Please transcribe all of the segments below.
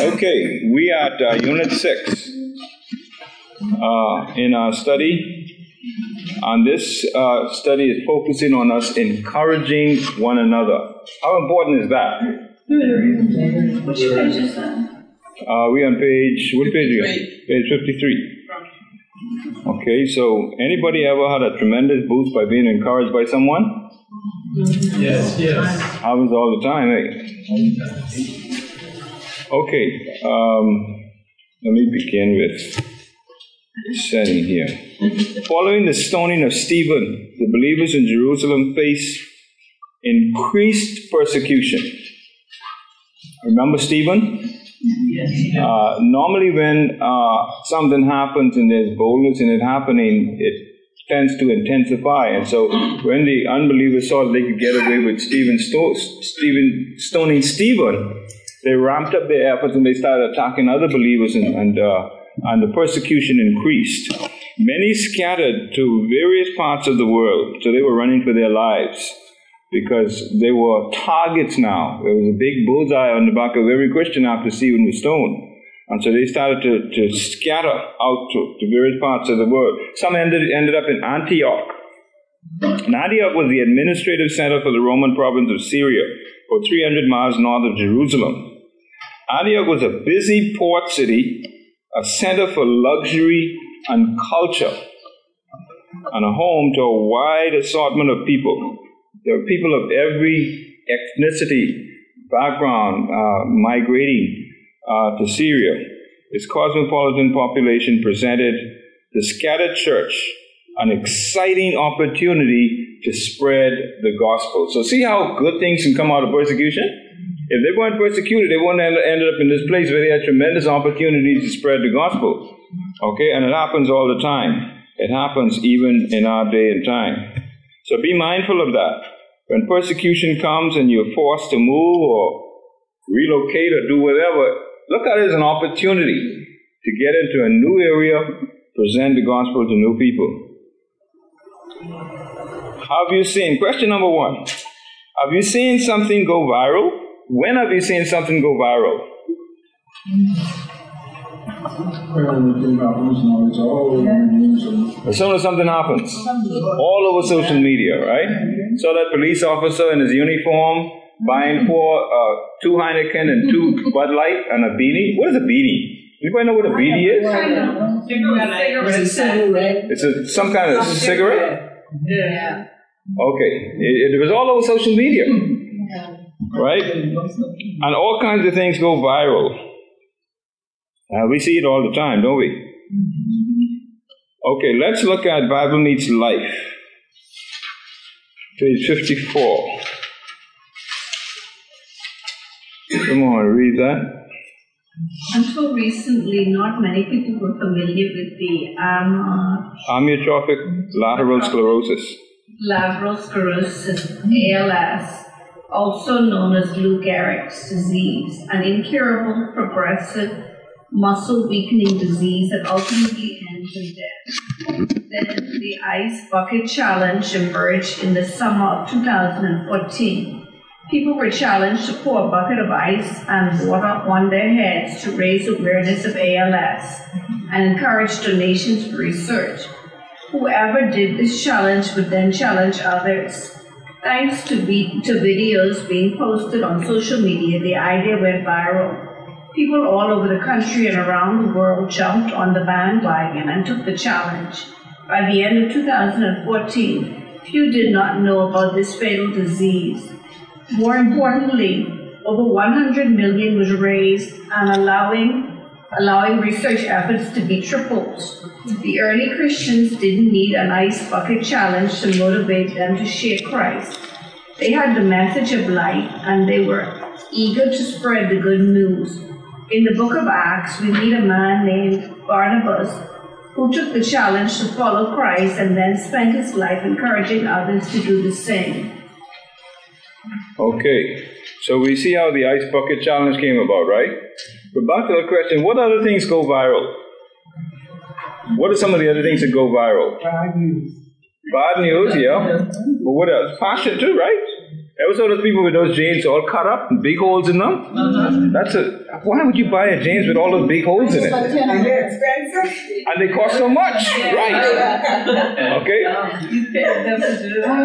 Okay, we are at uh, Unit 6 uh, in our study. And this uh, study is focusing on us encouraging one another. How important is that? Which page is that? Uh, we on page, what page are you on? Page 53. Okay, so anybody ever had a tremendous boost by being encouraged by someone? Yes, yes. Happens all the time, eh? Okay, um, let me begin with setting here. Following the stoning of Stephen, the believers in Jerusalem faced increased persecution. Remember Stephen? Uh, normally, when uh, something happens and there's boldness in it happening, it tends to intensify. And so, when the unbelievers saw they could get away with Stephen, sto- Stephen stoning Stephen, they ramped up their efforts and they started attacking other believers, and, and, uh, and the persecution increased. Many scattered to various parts of the world, so they were running for their lives because they were targets now. There was a big bullseye on the back of every Christian after Stephen was stoned. And so they started to, to scatter out to, to various parts of the world. Some ended, ended up in Antioch. And Antioch was the administrative center for the Roman province of Syria, or 300 miles north of Jerusalem. Antioch was a busy port city, a center for luxury and culture, and a home to a wide assortment of people. There were people of every ethnicity, background, uh, migrating uh, to Syria. Its cosmopolitan population presented the scattered church an exciting opportunity to spread the gospel. So, see how good things can come out of persecution? If they weren't persecuted, they wouldn't have ended up in this place where they had tremendous opportunities to spread the gospel. Okay, and it happens all the time. It happens even in our day and time. So be mindful of that. When persecution comes and you're forced to move or relocate or do whatever, look at it as an opportunity to get into a new area, present the gospel to new people. Have you seen, question number one, have you seen something go viral? When have you seen something go viral? As soon as something happens, all over social media, right? So that police officer in his uniform buying for uh, two Heineken and two Bud Light and a beanie. What is a beanie? Anybody know what a beanie is? It's a cigarette. It's a, some kind of cigarette. Yeah. Okay, it, it was all over social media, right? And all kinds of things go viral. Uh, we see it all the time, don't we? Okay, let's look at Bible Meets Life, page 54. Come on, read that. Until recently, not many people were familiar with the um, Amyotrophic lateral sclerosis. lateral sclerosis, ALS, also known as Lou Gehrig's disease, an incurable, progressive, muscle weakening disease that ultimately ends in death. Then the Ice Bucket Challenge emerged in the summer of 2014. People were challenged to pour a bucket of ice and water on their heads to raise awareness of ALS and encourage donations for research. Whoever did this challenge would then challenge others. Thanks to, vi- to videos being posted on social media, the idea went viral. People all over the country and around the world jumped on the bandwagon and took the challenge. By the end of 2014, few did not know about this fatal disease. More importantly, over 100 million was raised and allowing allowing research efforts to be tripled. The early Christians didn't need an ice bucket challenge to motivate them to share Christ. They had the message of light and they were eager to spread the good news. In the book of Acts, we meet a man named Barnabas who took the challenge to follow Christ and then spent his life encouraging others to do the same. Okay, so we see how the ice bucket challenge came about, right? But back to the question what other things go viral? What are some of the other things that go viral? Bad news. Bad news, yeah. But what else? Fashion too, right? Ever saw those people with those jeans all cut up, and big holes in them? That's a. Why would you buy a jeans with all those big holes in it? And they're expensive. And they cost so much, right? Okay.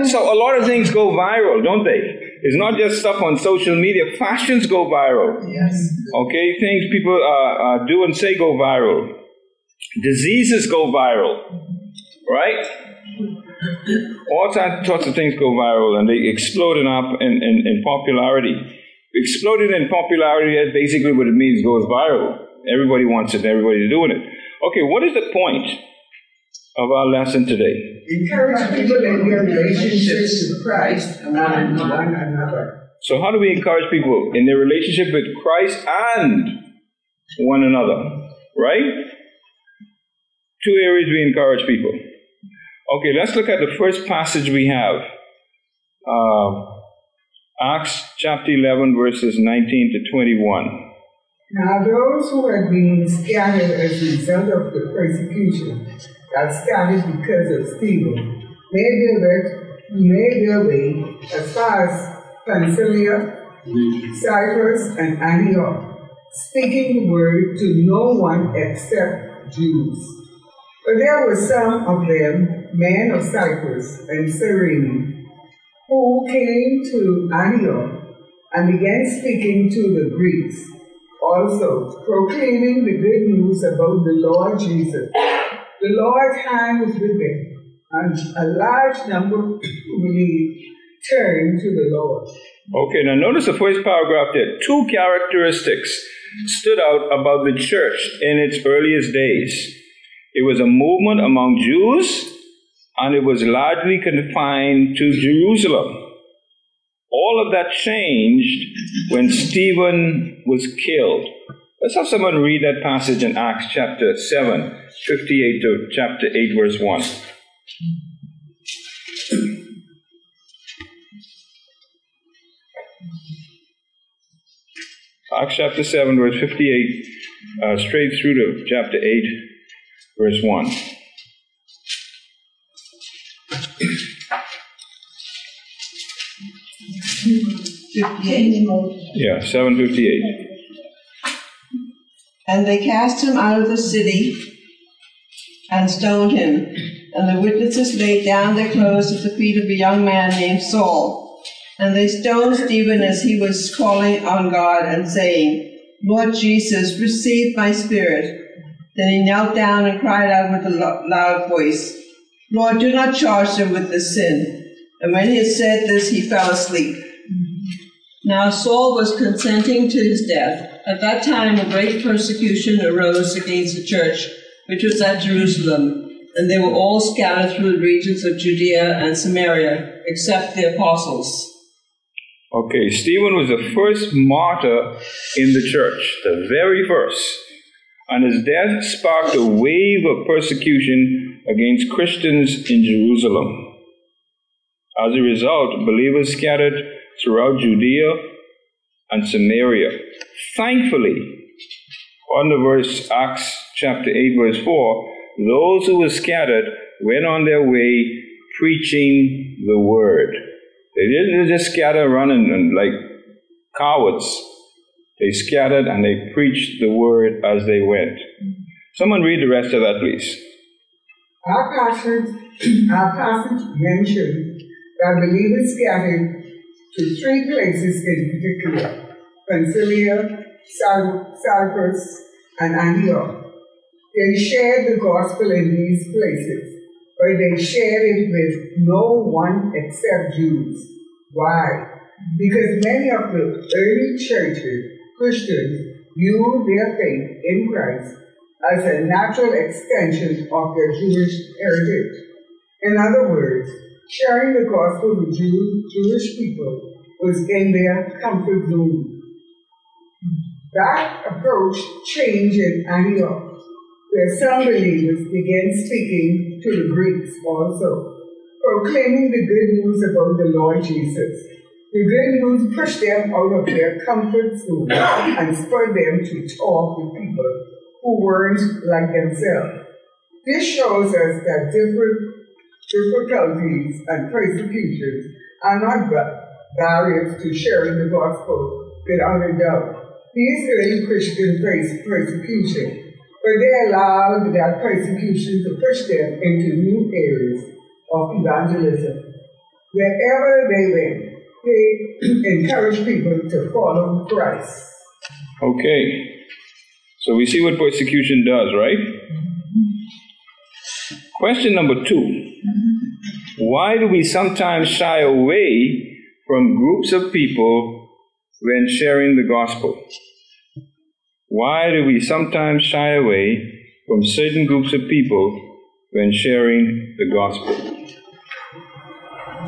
So a lot of things go viral, don't they? It's not just stuff on social media. Fashions go viral. Yes. Okay, things people uh, uh, do and say go viral. Diseases go viral, right? All sorts of things go viral and they explode in, up in, in, in popularity. Exploding in popularity is basically what it means goes viral. Everybody wants it, everybody's doing it. Okay, what is the point of our lesson today? Encourage people in their relationships with Christ and one another. So, how do we encourage people in their relationship with Christ and one another? Right? Two areas we encourage people. Okay, let's look at the first passage we have. Uh, Acts chapter 11, verses 19 to 21. Now those who had been scattered as a result of the persecution that because of Stephen made their way, made their way as far as Pamphylia, Cyprus, and Antioch, speaking the word to no one except Jews. But there were some of them, men of Cyprus and Cyrene, who came to Antioch and began speaking to the Greeks, also proclaiming the good news about the Lord Jesus. The Lord's hand was with them, and a large number believed turned to the Lord. Okay, now notice the first paragraph there. Two characteristics stood out about the church in its earliest days. It was a movement among Jews and it was largely confined to Jerusalem. All of that changed when Stephen was killed. Let's have someone read that passage in Acts chapter 7, 58 to chapter 8, verse 1. Acts chapter 7, verse 58, uh, straight through to chapter 8, verse 1. Yeah, 758. And they cast him out of the city and stoned him. And the witnesses laid down their clothes at the feet of a young man named Saul. And they stoned Stephen as he was calling on God and saying, Lord Jesus, receive my spirit. Then he knelt down and cried out with a loud voice, Lord, do not charge them with this sin. And when he had said this, he fell asleep. Now Saul was consenting to his death. At that time, a great persecution arose against the church, which was at Jerusalem, and they were all scattered through the regions of Judea and Samaria, except the apostles. Okay, Stephen was the first martyr in the church, the very first. And his death sparked a wave of persecution against Christians in Jerusalem. As a result, believers scattered throughout Judea and Samaria. Thankfully, on the verse Acts chapter 8, verse 4, those who were scattered went on their way preaching the word. They didn't just scatter running and like cowards. They scattered and they preached the word as they went. Someone read the rest of that, please. Our passage, our passage mentioned that believers scattered to three places in particular Pamphylia, Cyprus, and Antioch. They shared the gospel in these places, but they shared it with no one except Jews. Why? Because many of the early churches, Christians, viewed their faith in Christ as a natural extension of their Jewish heritage. In other words, sharing the gospel with Jew, Jewish people was in their comfort zone. That approach changed in Antioch, where some believers began speaking to the Greeks also, proclaiming the good news about the Lord Jesus. The good news pushed them out of their comfort zone and spurred them to talk with people who weren't like themselves. This shows us that different difficulties and persecutions are not barriers to sharing the gospel without a doubt. These early Christians faced persecution, but they allowed that persecution to push them into new areas of evangelism. Wherever they went, they encouraged people to follow Christ. Okay. So we see what persecution does, right? Question number two. Why do we sometimes shy away from groups of people when sharing the gospel? Why do we sometimes shy away from certain groups of people when sharing the gospel?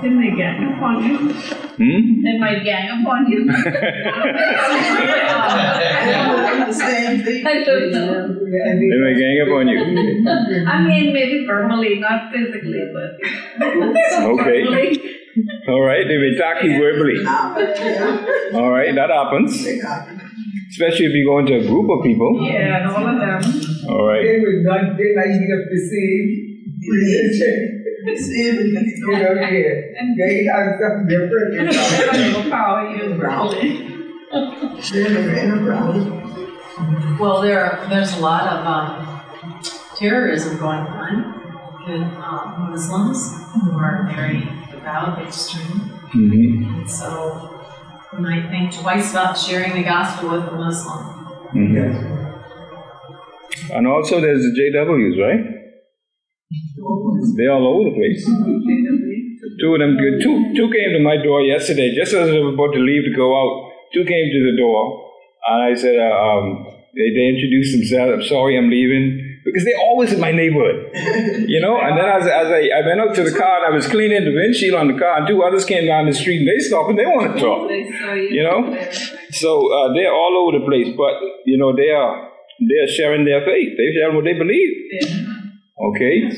They may gang upon you. Hmm? They might gang upon you. The same thing. I don't know. They may gang up on you. I mean, maybe verbally, not physically, but Okay. All right, they may attack you verbally. All right, that happens. Especially if you go into a group of people. Yeah, and all of them. All right. They would not, they might be of the same religion. You know, yeah. They have something different. You know. They overpower you verbally. Well, there, there's a lot of um, terrorism going on with um, Muslims who are very devout, extreme. hmm And so you might think twice about sharing the gospel with a Muslim. hmm And also there's the JWs, right? They're all over the place. Two of them, two, two came to my door yesterday, just as I was about to leave to go out. Two came to the door, and I said, uh, um, they, they introduced themselves. I'm sorry, I'm leaving because they're always in my neighborhood, you know. And then as, as I, I went out to the car and I was cleaning the windshield on the car, and two others came down the street and they stopped and they want to talk. You. You know? So uh, they're all over the place, but you know they are they're sharing their faith. They're sharing what they believe. Okay.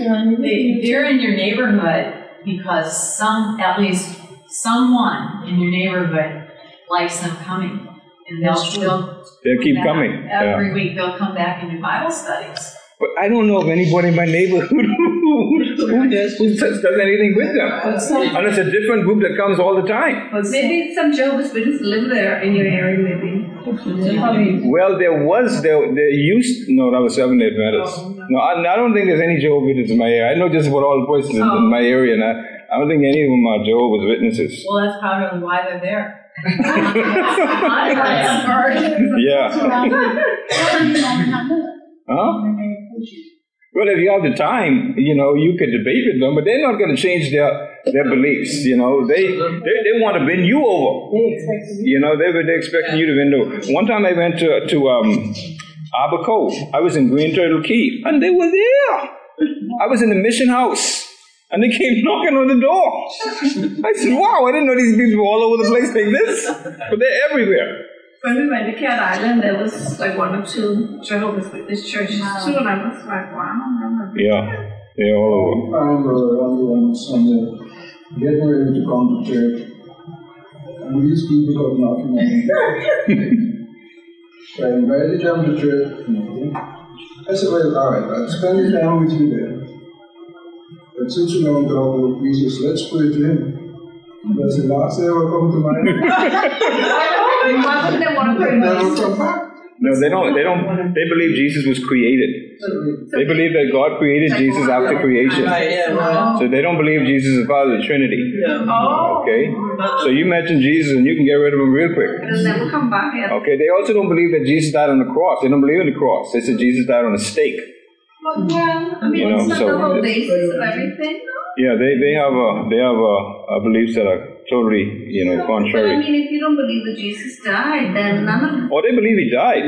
They, they're in your neighborhood because some, at least someone in your neighborhood likes them coming. And they'll, they'll. They'll keep coming. Every Yeah. week they'll come back and do Bible studies. But I don't know of anybody in my neighborhood who, who, does, who does does anything with them. And it's a different group that comes all the time. But maybe some Jehovah's Witnesses live there in your area, maybe. Well, there was, there, there used, no, that was Seventh day Adventists. Oh, no, I, I don't think there's any Jehovah's Witnesses in my area. I know just about all the persons in, in my area, and I, I don't think any of them are Jehovah's Witnesses. Well, that's probably why they're there. Yeah. Huh? Well, if you have the time, you know, you could debate with them, but they're not going to change their, their beliefs. You know, they, they, they want to win you over. You know, they, they're expecting you to win over. One time I went to, to um, Cove. I was in Green Turtle Cay, and they were there. I was in the mission house. And they came knocking on the door. I said, wow, I didn't know these people were all over the place like this. But they're everywhere. When we went to Cat Island, there was like one or two Jehovah's Witness churches too, and I was like, wow. Yeah, they're all over. found uh, on one Sunday, getting ready to come to church, and these people come knocking on the door. so I invited them to church. I said, well, all right, I'll spend the time with you there. But since you don't talk about Jesus, let's pray to him. That's the last thing ever come to mind. Why wouldn't they want to pray Never Jesus? come back. No, they don't. They don't. They believe Jesus was created. They believe that God created Jesus after creation. Right, yeah, right. So they don't believe Jesus is part of the Trinity. Oh. Okay. So you mention Jesus and you can get rid of him real quick. It'll never come back. Okay. They also don't believe that Jesus died on the cross. They don't believe in the cross. They said Jesus died on a stake. But well, I mean, You know, it's not so the whole basis of everything. Yeah, they, they have a they have a, a beliefs that are totally you know But I contrary. mean, if you don't believe that Jesus died, then none of Oh, they believe he died.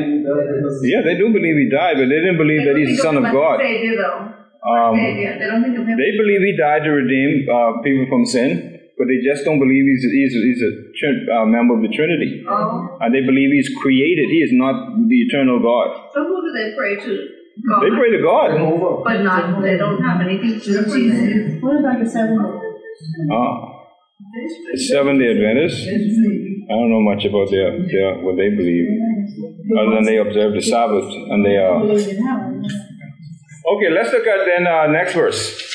Yeah, they do believe he died, but they didn't believe that he's the son of God. Savior, though. Um. They don't think of. They believe he died to redeem uh, people from sin, but they just don't believe he's, he's, he's a trin- uh, member of the Trinity. oh. And they believe he's created. He is not the eternal God. So who do they pray to? God. They pray to God. But not, they don't have anything to do with Jesus. What about the seven? Uh, the Seventh day Adventists, I don't know much about their, their what they believe, other than they observe the Sabbath and they are. Okay, let's look at then uh, next verse.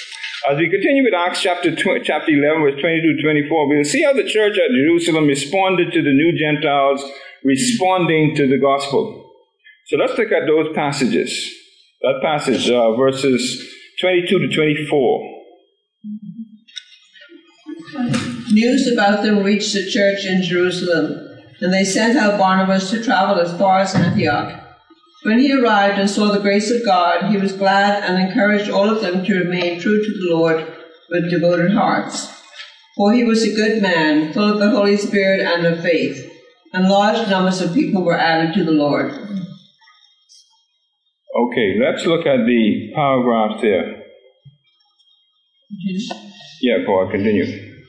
As we continue with Acts chapter, tw- chapter 11, verse 22 24, we'll see how the church at Jerusalem responded to the new Gentiles responding to the gospel. So let's look at those passages. That passage, uh, verses 22 to 24. News about them reached the church in Jerusalem, and they sent out Barnabas to travel as far as Antioch. When he arrived and saw the grace of God, he was glad and encouraged all of them to remain true to the Lord with devoted hearts. For he was a good man, full of the Holy Spirit and of faith, and large numbers of people were added to the Lord. Okay, let's look at the paragraphs there. Yeah, Paul, continue.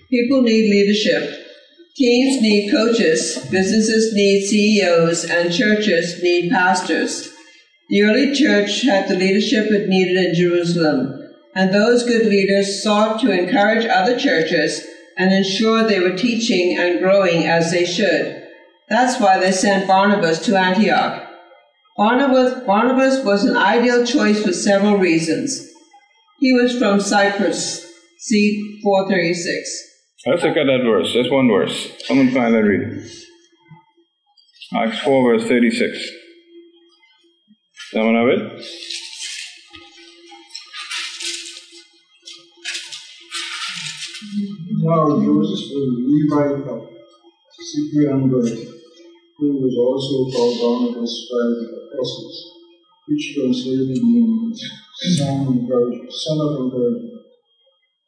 People need leadership. Teams need coaches, businesses need CEOs, and churches need pastors. The early church had the leadership it needed in Jerusalem, and those good leaders sought to encourage other churches and ensure they were teaching and growing as they should. That's why they sent Barnabas to Antioch. Barnabas, Barnabas was an ideal choice for several reasons. He was from Cyprus, see 436. Let's look at that verse. Just one verse. Someone find that read. Acts 4, verse 36. Someone have it? Now Joseph was a Levite of Cyprian birth, who was also called Barnabas by the apostles, which translated means son of encouragement. Son of encouragement.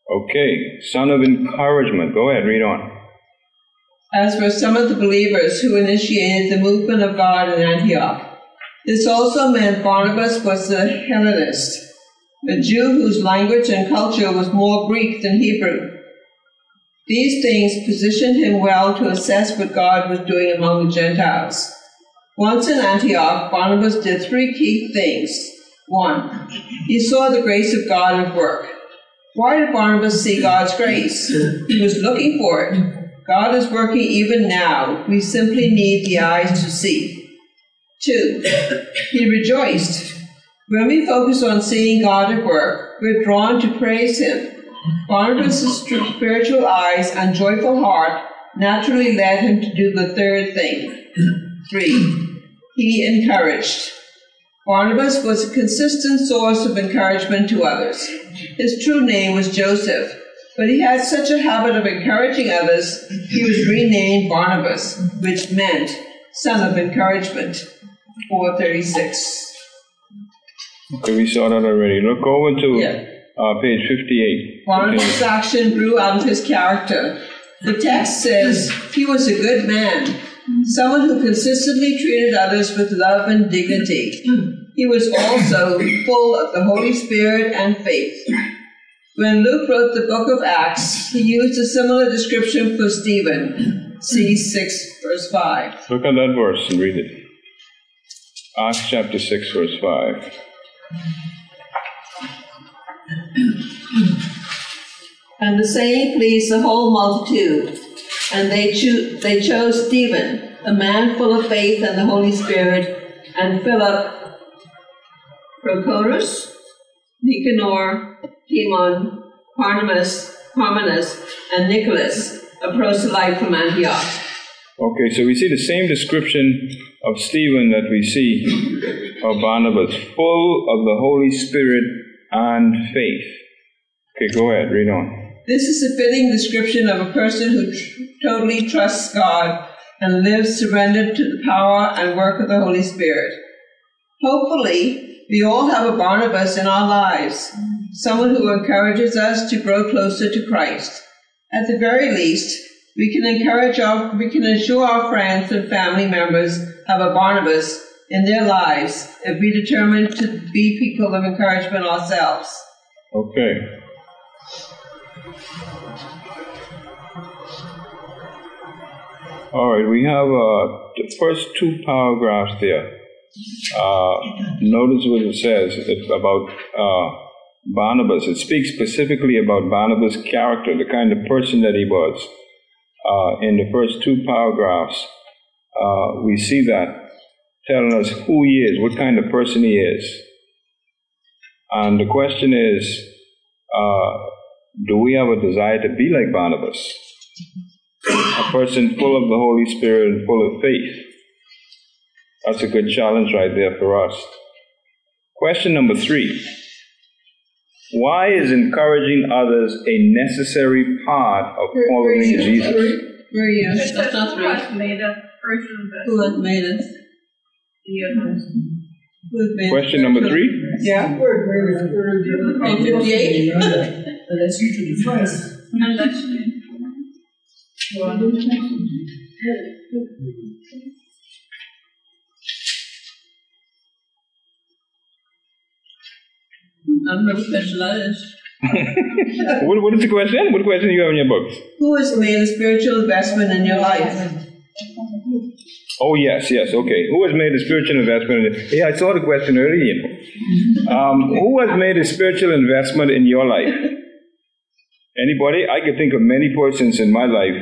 Okay, son of encouragement. Go ahead, read on. as were some of the believers who initiated the movement of God in Antioch. This also meant Barnabas was a Hellenist, a Jew whose language and culture was more Greek than Hebrew. These things positioned him well to assess what God was doing among the Gentiles. Once in Antioch, Barnabas did three key things. One, he saw the grace of God at work. Why did Barnabas see God's grace? He was looking for it. God is working even now. We simply need the eyes to see. Two, he rejoiced. When we focus on seeing God at work, we're drawn to praise him. Barnabas' spiritual eyes and joyful heart naturally led him to do the third thing. Three, he encouraged. Barnabas was a consistent source of encouragement to others. His true name was Joseph, but he had such a habit of encouraging others, he was renamed Barnabas, which meant son of encouragement. 436. Okay, we saw that already. Look over to Yeah. Uh, page 58. Barnabas' action grew out of his character. The text says he was a good man, someone who consistently treated others with love and dignity. He was also full of the Holy Spirit and faith. When Luke wrote the book of Acts, he used a similar description for Stephen. See 6, verse 5. Look at that verse and read it. Acts chapter 6, verse 5. And the saying pleased the whole multitude. And they, cho- they chose Stephen, a man full of faith and the Holy Spirit, and Philip, Prochorus, Nicanor, Timon, Parnamas, Parmenas, and Nicholas, a proselyte from Antioch. Okay, so we see the same description of Stephen that we see of Barnabas, full of the Holy Spirit and faith. Okay, go ahead, read on. This is a fitting description of a person who tr- totally trusts God and lives surrendered to the power and work of the Holy Spirit. Hopefully, we all have a Barnabas in our lives, someone who encourages us to grow closer to Christ. At the very least, we can encourage our, we can ensure our friends and family members have a Barnabas in their lives if we determine to be people of encouragement ourselves. Okay. All right, we have uh, the first two paragraphs there. Uh, notice what it says about uh, Barnabas. It speaks specifically about Barnabas' character, the kind of person that he was. Uh, in the first two paragraphs, uh, we see that telling us who he is, what kind of person he is. And the question is, uh, do we have a desire to be like Barnabas? A person full of the Holy Spirit and full of faith. That's a good challenge right there for us. Question number three. Why is encouraging others a necessary part of following Jesus? Where you? It says, That's not who has made a person Who has made us? You. Who has Question number three. Yeah. Word, word is spiritual. And fifty-eight? Unless you do the first. Unless you. I'm not specialized. What, what is the question? What question do you have in your books? Who has made a spiritual investment in your life? Oh, yes, yes, okay. Who has made a spiritual investment? In, yeah, I saw the question earlier. You know. um, who has made a spiritual investment in your life? Anybody? I can think of many persons in my life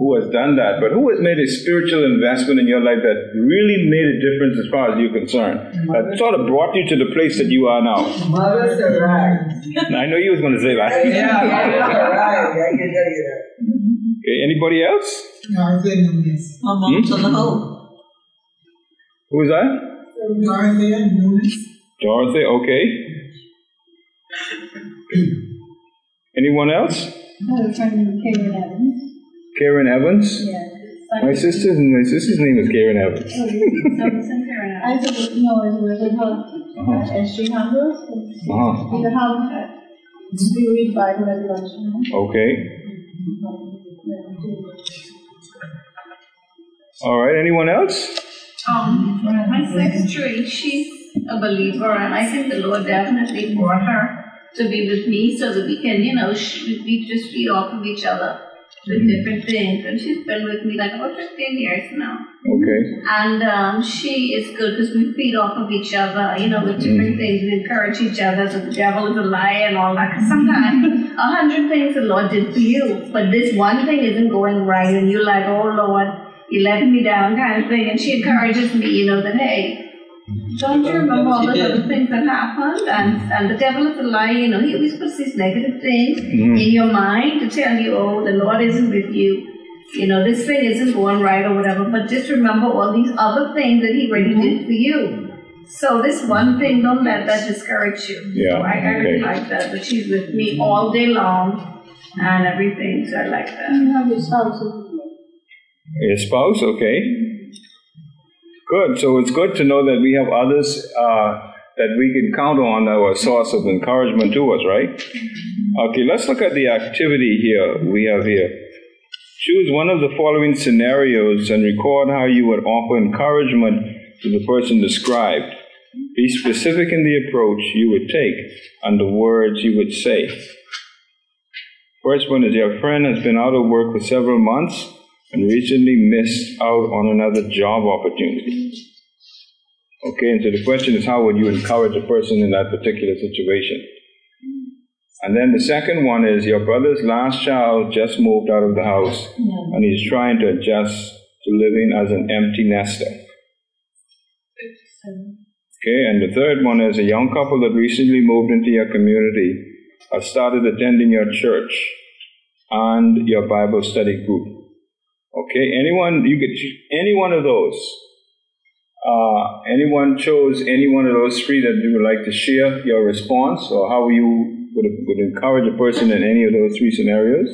who has done that, but who has made a spiritual investment in your life that really made a difference as far as you're concerned? That sort of brought you to the place that you are now. Mother Sarai. I know you was going to say that. Yeah, Mother Sarai, I can tell you that. Okay, anybody else? Martha Nunes. My mom's on hmm? the home. Who is that? Martha Nunes. Dorothy, okay. Anyone else? I have friend named Karen Evans. Karen Evans? Yeah. My sister, my sister's name is Karen Evans. Oh, really? I used to, no, I was with her at SG Handles. Uh-huh. We could have, uh, we read Bible at lunchtime. Okay. All right. Anyone else? Um, my secretary, she's a believer, and I think the Lord definitely brought her to be with me so that we can, you know, sh- we just feed off of each other with different things. And she's been with me like about 15 years now. Okay. And um, she is good because we feed off of each other, you know, with different things. We encourage each other that the devil is a liar and all that. Because sometimes a hundred things the Lord did for you, but this one thing isn't going right, and you're like, oh Lord, you let me down, kind of thing. And she encourages me, you know, that hey, don't you remember all the other things that happened? And and the devil is a liar, you know. He always puts these negative things Mhm. in your mind to tell you, oh, the Lord isn't with you. You know, this thing isn't going right or whatever. But just remember all these other things that He already did for you. So this one thing, don't let that discourage you. Yeah, So I, I really okay. like that. That she's with me all day long and everything. So I like that. You have your spouse with you. Your spouse, okay. Good. So it's good to know that we have others uh, that we can count on that are a source of encouragement to us, right? Okay, let's look at the activity here we have here. Choose one of the following scenarios and record how you would offer encouragement to the person described. Be specific in the approach you would take and the words you would say. First one is your friend has been out of work for several months and recently missed out on another job opportunity. Okay, and so the question is how would you encourage a person in that particular situation? And then the second one is your brother's last child just moved out of the house and he's trying to adjust to living as an empty nester. Okay, and the third one is a young couple that recently moved into your community have started attending your church and your Bible study group. Okay, anyone, you could choose any one of those. Uh, anyone chose any one of those three that you would like to share your response or how you would, would encourage a person in any of those three scenarios?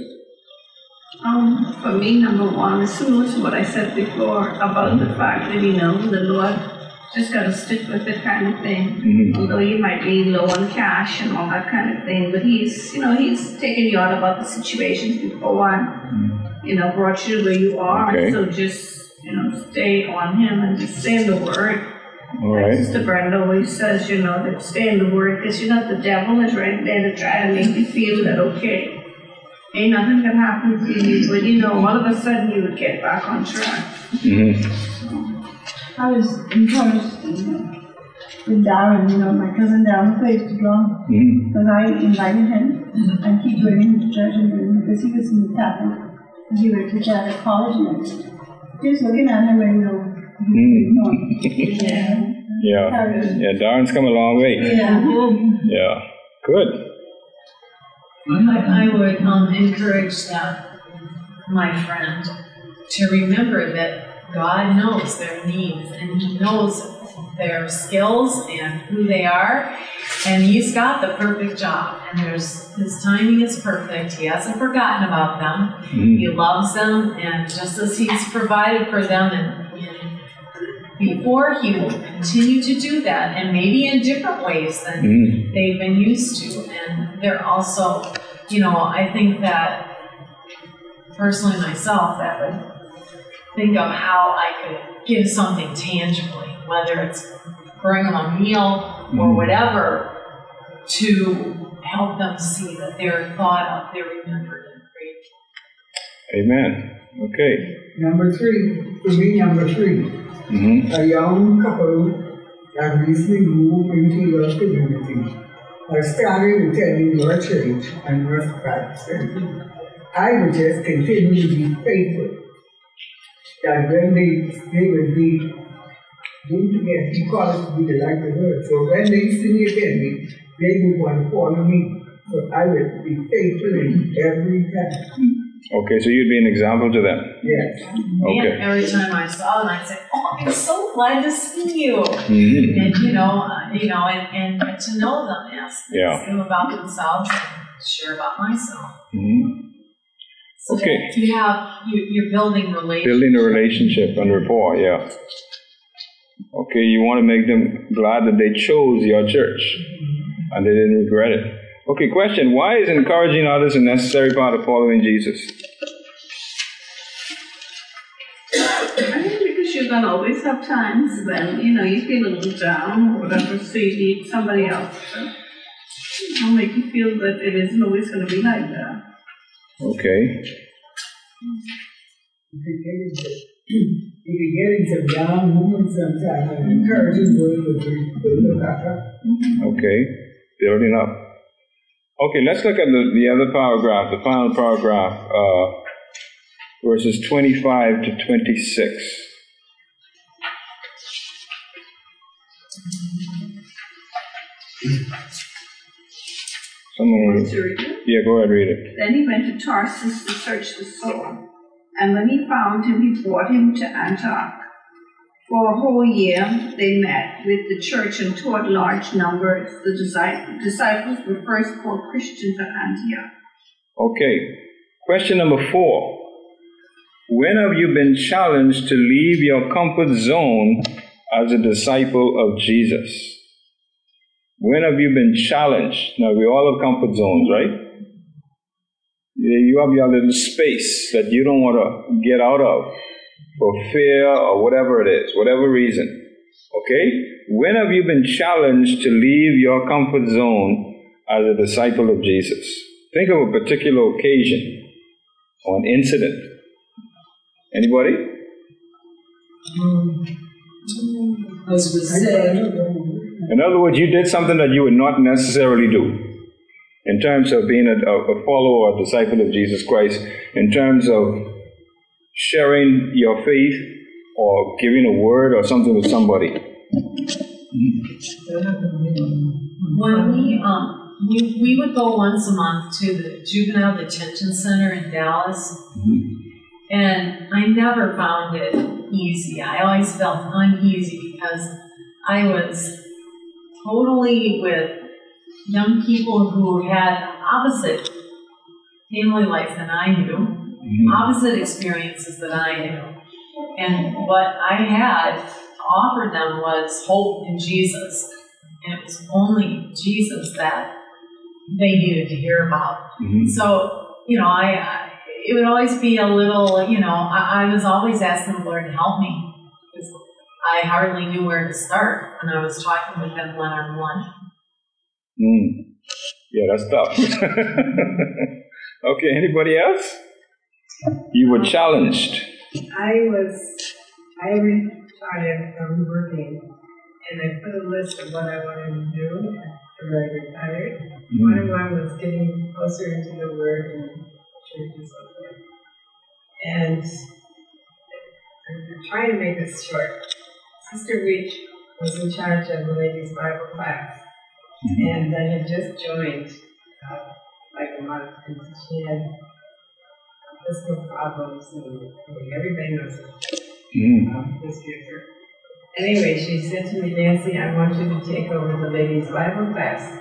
Um, for me, number one is similar to what I said before about the fact that, you know, the Lord just got to stick with it kind of thing. Mhm. Although you might be low on cash and all that kind of thing, but He's, you know, He's taken you out of other situations before and, you know, brought you to where you are. Okay. So just, you know, stay on Him and just stay in the Word. All Like. Sister Brenda always says, you know, that stay in the Word because, you know, the devil is right there to try to make you feel that, okay, ain't nothing can happen to you, but you know, all of a sudden you would get back on track. Mm-hmm. I was encouraged you know, with Darren, you know, my cousin Darren plays the drum. Mm-hmm. Because I invited him and keep bringing him to church and bringing because he was in the Catholic. And he went to Catholic college and. Just looking at him and you know, Mm. yeah. Yeah. Yeah, Darren's come a long way. Yeah. Yeah. Good. I, I would um, encourage that, my friend, to remember that God knows their needs and He knows their skills and who they are, and He's got the perfect job. And there's His timing is perfect. He hasn't forgotten about them. He loves them, and just as He's provided for them and, before, He will continue to do that, and maybe in different ways than Mm. they've been used to. And they're also, you know, I think that personally myself, that would think of how I could give something tangibly, whether it's bring them a meal or Mhm. whatever, to help them see that they're thought of, they're remembered and prayed Amen. Okay. Number three, for me, number three, hmm a young couple that recently moved into your community are starting attending your church and must practice. I would just continue to be faithful. That when they, they would be, don't forget, you call it to be the light of the world. So when they see me again, they would want to follow me. So I would be faithful in every time. Okay, so you'd be an example to them. Yes. Okay. And every time I saw them, I'd say, "Oh, I'm so glad to see you." hmm and you know, uh, you know, and, and to know them, ask Yeah. them about themselves, and share about myself. hmm So Okay. you have you, you're building relationships. Building a relationship and rapport, yeah. Okay, you want to make them glad that they chose your church mm-hmm. and they didn't regret it. Okay, question Why is encouraging others a necessary part of following Jesus? I think because you're gonna always have times when, you know, you feel a little down or whatever, so you need somebody else to make you feel that it isn't always gonna be like that. Okay, You could get into, you get into young women sometimes and encouraging them to build back up. okay, building up. Okay, let's look at the, the other paragraph, the final paragraph, uh, verses 25 to 26. Someone, read it. yeah, go ahead, read it. Then he went to Tarsus to search the Saul. And when he found him, he brought him to Antioch. For a whole year, they met with the church and taught large numbers. The disci- disciples were first called Christians at Antioch. Okay, question number four. When have you been challenged to leave your comfort zone as a disciple of Jesus? When have you been challenged? Now, we all have comfort zones, right? You have your little space that you don't want to get out of for fear or whatever it is, whatever reason. Okay? When have you been challenged to leave your comfort zone as a disciple of Jesus? Think of a particular occasion or an incident. Anybody? Mm. Was was I sick. In other words, you did something that you would not necessarily do in terms of being a, a follower or disciple of Jesus Christ, in terms of sharing your faith or giving a word or something with somebody. When we um we, we would go once a month to the juvenile detention center in Dallas, and I never found it easy. I always felt uneasy because I was totally with young people who had opposite family life than I knew, opposite experiences than I knew. And what I had to offer them was hope in Jesus. And it was only Jesus that they needed to hear about. Mhm. So, you know, I, I it would always be a little, you know, I, I was always asking the Lord to help me. 'Cause I hardly knew where to start when I was talking with them one on one. Mm. Yeah, that's tough. okay, anybody else? You were challenged. I was, I retired from working and I put a list of what I wanted to do after I retired. One of them was getting closer into the Word and church and so forth. And I'm trying to make this short. Sister Rich was in charge of the ladies' Bible class, and I had just joined uh, like a month, and she had physical problems and like, everything was Mm. um, good for her. Anyway, she said to me, Nancy, I want you to take over the ladies' Bible class.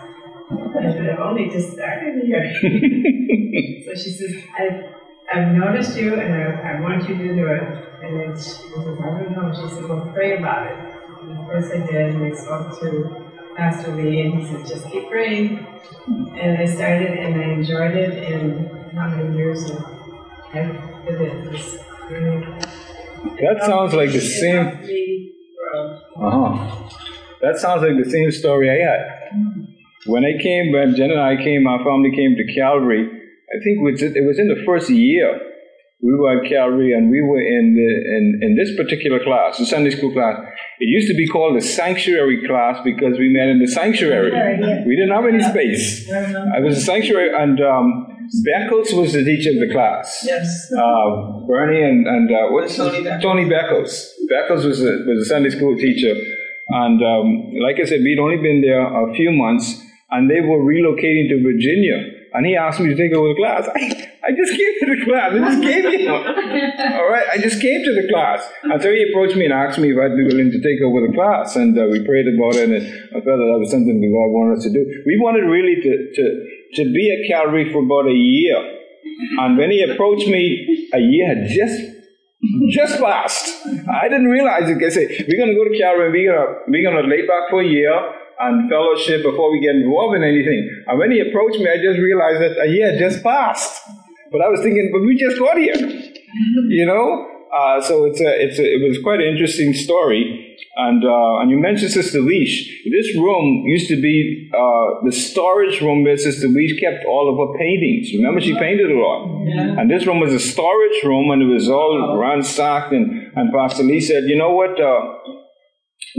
I said, I've only just started here. so she says, I've, I've noticed you and I, I want you to do it. And then she says, I don't know. She said, well, pray about it. And of course I did, and I spoke to Pastor Lee, and he said, just keep praying. And I started, and I enjoyed it, and how many years have I've did it. Really That sounds like the same. helped me grow. Uh huh. That sounds like the same story I had. When I came, when Jen and I came, our family came to Calvary. I think it was, it was in the first year we were at Calvary, and we were in the in, in this particular class, the Sunday school class. It used to be called the sanctuary class because we met in the sanctuary. We didn't have any space. I was a sanctuary, and um, Beckles was the teacher of the class. Yes. Uh, Bernie and, and uh, what's Tony Beckles. Tony Beckles. Beckles was a, was a Sunday school teacher. And um, like I said, we'd only been there a few months, and they were relocating to Virginia. And he asked me to take over the class. I, I just came to the class. I just came here. All right, I just came to the class. And so he approached me and asked me if I'd be willing to take over the class. And uh, we prayed about it, and I felt that that was something that God wanted us to do. We wanted really to, to, to be at Calvary for about a year. And when he approached me, a year had just just passed. I didn't realize it. I said, we're going to go to Calvary and we're going to, we're going to lay back for a year and fellowship before we get involved in anything. And when he approached me, I just realized that a year just passed. But I was thinking, but we just got here. You know? Uh, so it's a, it's a, it was quite an interesting story. And, uh, and you mentioned Sister Leash. This room used to be uh, the storage room where Sister Leash kept all of her paintings. Remember, she painted a lot. Yeah. And this room was a storage room, and it was all ransacked. And, and Pastor Lee said, You know what?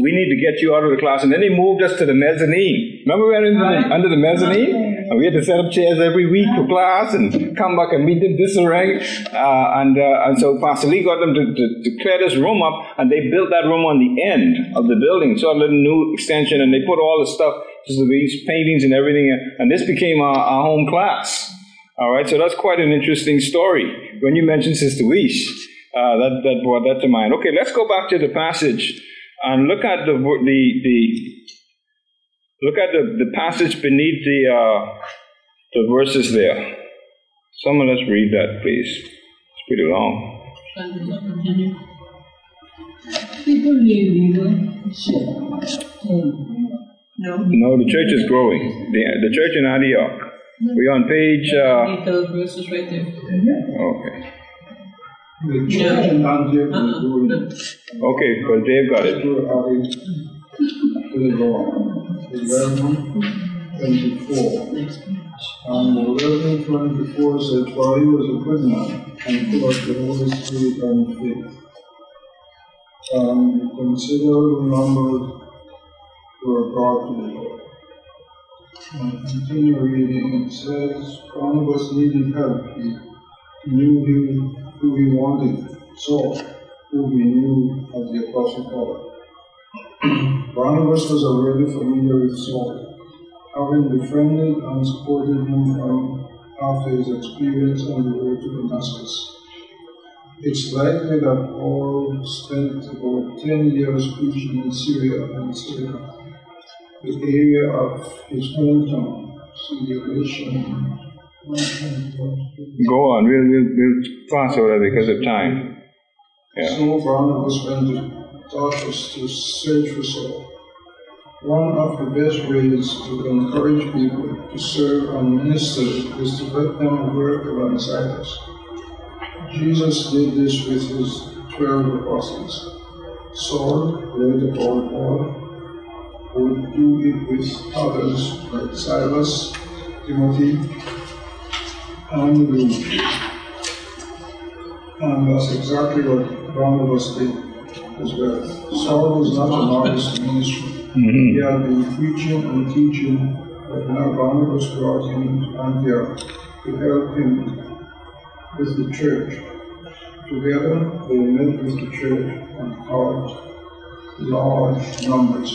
We need to get you out of the class. And then they moved us to the mezzanine. Remember we were in the, under the mezzanine? And we had to set up chairs every week for class and come back and we did this array. Uh, and, uh, and so Pastor Lee got them to, to, to clear this room up and they built that room on the end of the building. So a little new extension and they put all the stuff, just these paintings and everything. And this became our, our home class. All right, so that's quite an interesting story. When you mentioned Sister Leash, uh, that, that brought that to mind. Okay, let's go back to the passage and look at the the, the look at the, the passage beneath the uh, the verses there. Someone let's read that, please. It's pretty long. People. No. No, the church is growing. The, the church in Antioch. We're on page. Uh, those verses right there. okay. The church in Antioch was Uh-uh. growing. Okay, well, Dave got it. They were the. Eleven twenty-four. Next page. And eleven twenty-four said, while he was a good man and full of the Holy Spirit and faith. And consider the number who are brought to the Lord. And continue reading, it says, Barnabas needed help. He knew who he wanted, so who he knew as the Apostle Paul. Barnabas was already familiar with Saul, having befriended and supported him from after his experience on the road to Damascus. It's likely that Paul spent about 10 years preaching in Syria and Syria, the area of his hometown. Galatian. Go on. We'll, we'll, we'll pass over because of time. Yeah. So Barnabas went to Tarsus to search for Saul. One of the best ways to encourage people to serve and minister is to let them work alongside us. Jesus did this with his twelve apostles. Saul, later called Paul, would do it with others like Silas, Timothy, and that's exactly what Barnabas did as well. Saul was not an artist in ministry. Mm-hmm. He had been preaching and teaching, but now Barnabas brought him to Antioch to help him with the church. Together they met with the church and taught large numbers.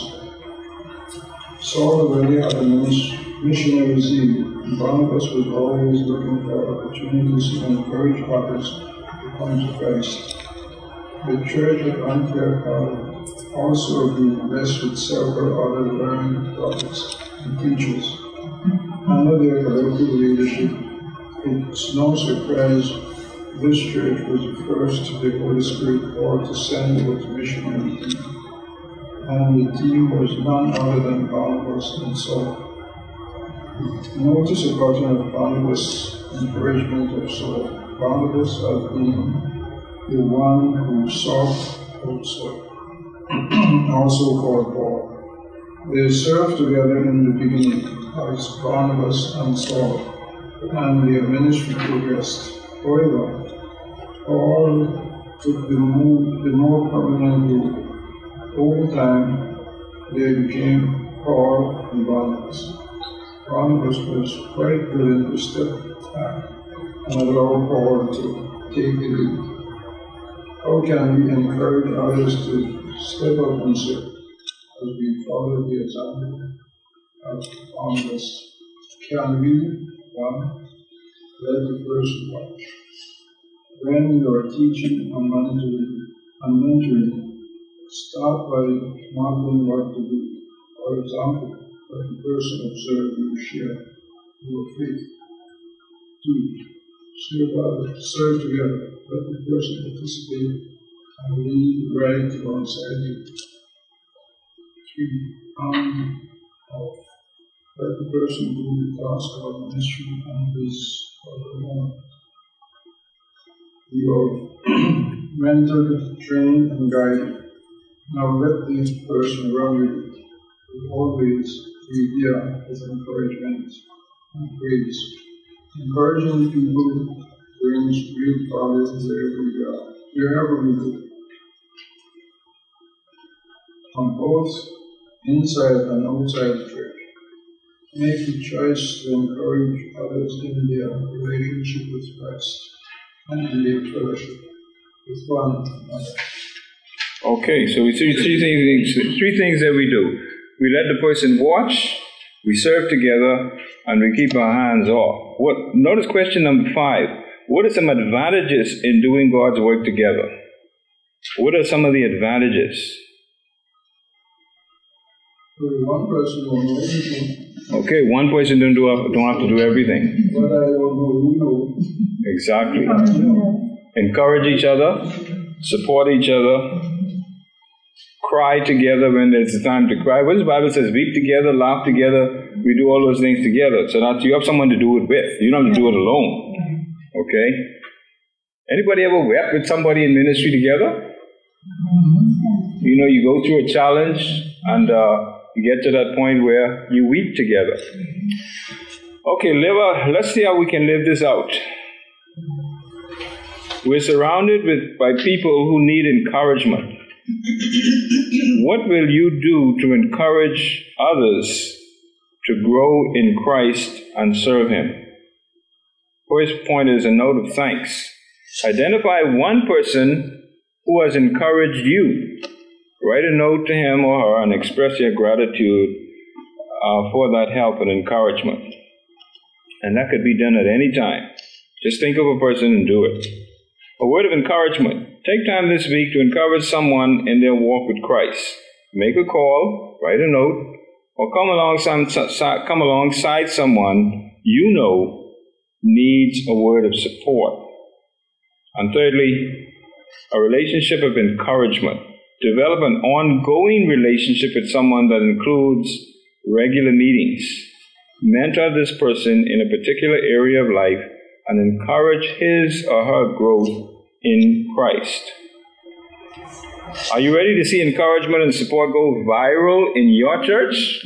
Saul already had a ministry missionary zeal. Barnabas was always looking for opportunities to encourage others to come to Christ. The church at Antioch also been blessed with several other learned prophets and teachers. Under their collective leadership, it's no surprise this church was the first the Holy Spirit called to send out missionary team. And the team was none other than Barnabas and Saul. Notice a pattern of Barnabas' encouragement of Saul. Barnabas had been the one who sought also, also for Paul. They served together in the beginning as Barnabas and Saul, and their ministry progressed. However, Paul took the more, the more prominent role. Over time, they became Paul and Barnabas. Barnabas was quite willing to step back and allow uh, Paul to take the lead. How can we encourage others to step up and serve as we follow the example of Barnabas? Can we, one, let the person watch? When you are teaching and mentoring, and mentoring, start by modeling what to do. For example, let the person observe you share your faith. Two, serve serve together. Let the person participate and lead right alongside you. Three, um, off. Let the person do the task of ministry and this for the moment. You have mentored, trained, and guided. Now let this person run with it. Will always there with encouragement and praise. Encouraging people brings great we are, wherever we go. On both inside and outside the church. Make the choice to encourage others in their relationship with Christ and in their fellowship with one another. Okay, so we see three things, three things that we do. We let the person watch, we serve together, and we keep our hands off. What? Notice question number five. What are some advantages in doing God's work together? What are some of the advantages? One person will everything, Okay, one person don't do don't have to do everything. but I don't know you know. Exactly. Encourage each other, support each other, cry together when there's time to cry. What does the Bible says? Weep together, laugh together. We do all those things together. So that you have someone to do it with. You don't have to do it alone. Okay? Anybody ever wept with somebody in ministry together? You know, you go through a challenge and uh, you get to that point where you weep together. Okay, live let's see how we can live this out. We're surrounded with, by people who need encouragement. What will you do to encourage others to grow in Christ and serve Him? First point is a note of thanks. Identify one person who has encouraged you. Write a note to him or her and express your gratitude uh, for that help and encouragement. And that could be done at any time. Just think of a person and do it. A word of encouragement. Take time this week to encourage someone in their walk with Christ. Make a call, write a note, or come alongside, come alongside someone you know needs a word of support. And thirdly, a relationship of encouragement. Develop an ongoing relationship with someone that includes regular meetings. Mentor this person in a particular area of life and encourage his or her growth in Christ. Are you ready to see encouragement and support go viral in your church,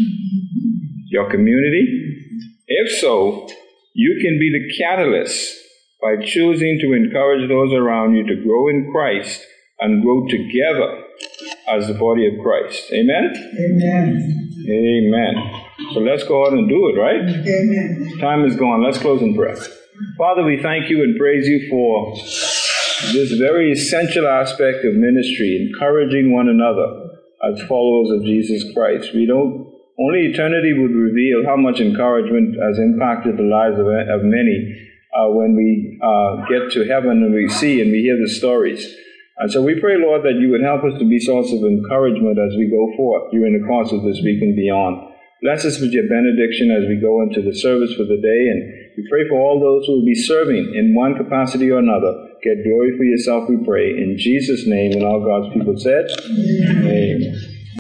your community? If so, you can be the catalyst by choosing to encourage those around you to grow in Christ and grow together as the body of Christ. Amen? Amen. Amen. So let's go out and do it, right? Amen. Time is gone. Let's close in prayer. Father, we thank you and praise you for this very essential aspect of ministry, encouraging one another as followers of Jesus Christ. We don't Only eternity would reveal how much encouragement has impacted the lives of, of many uh, when we uh, get to heaven and we see and we hear the stories. And so we pray, Lord, that you would help us to be source of encouragement as we go forth during the course of this week and beyond. Bless us with your benediction as we go into the service for the day, and we pray for all those who will be serving in one capacity or another. Get glory for yourself, we pray. In Jesus' name, and all God's people said, Amen. Amen.